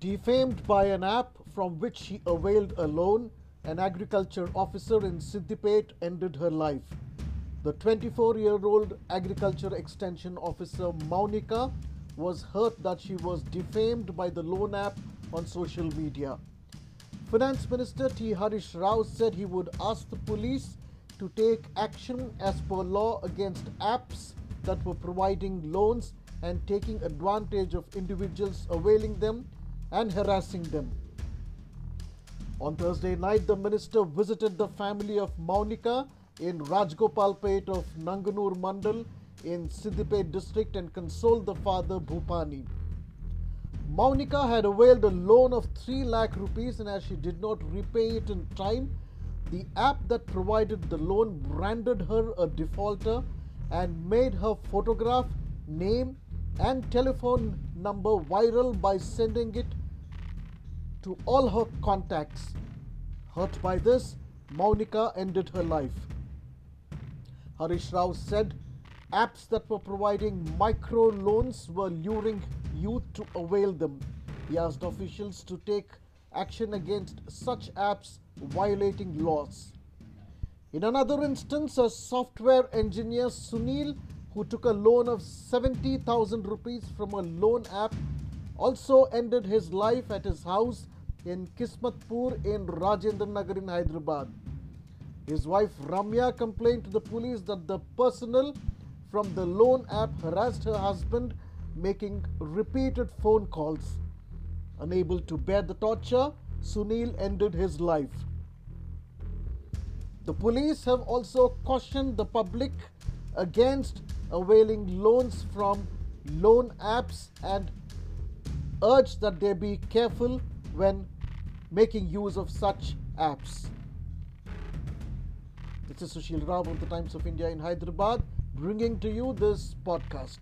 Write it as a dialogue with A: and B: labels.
A: Defamed by an app from which she availed a loan, an agriculture officer in Siddipet ended her life. The 24 year old agriculture extension officer Maunika was hurt that she was defamed by the loan app on social media. Finance Minister T. Harish Rao said he would ask the police to take action as per law against apps that were providing loans and taking advantage of individuals availing them and harassing them. On Thursday night, the minister visited the family of Maunika in Rajgopalpet of Nanganur Mandal in Siddipet district and consoled the father Bhupani. Maunika had availed a loan of 3 lakh rupees and as she did not repay it in time, the app that provided the loan branded her a defaulter and made her photograph, name, and telephone number viral by sending it to all her contacts. Hurt by this, Maunika ended her life. Harish Rao said apps that were providing micro loans were luring youth to avail them. He asked officials to take action against such apps violating laws. In another instance, a software engineer Sunil, who took a loan of 70,000 rupees from a loan app, also ended his life at his house in Kismatpur in Rajendra Nagar in Hyderabad. His wife Ramya complained to the police that the personnel from the loan app harassed her husband, making repeated phone calls. Unable to bear the torture, Sunil ended his life. The police have also cautioned the public against availing loans from loan apps and urged that they be careful when making use of such apps. This is Sushil Rao of the Times of India in Hyderabad bringing to you this podcast.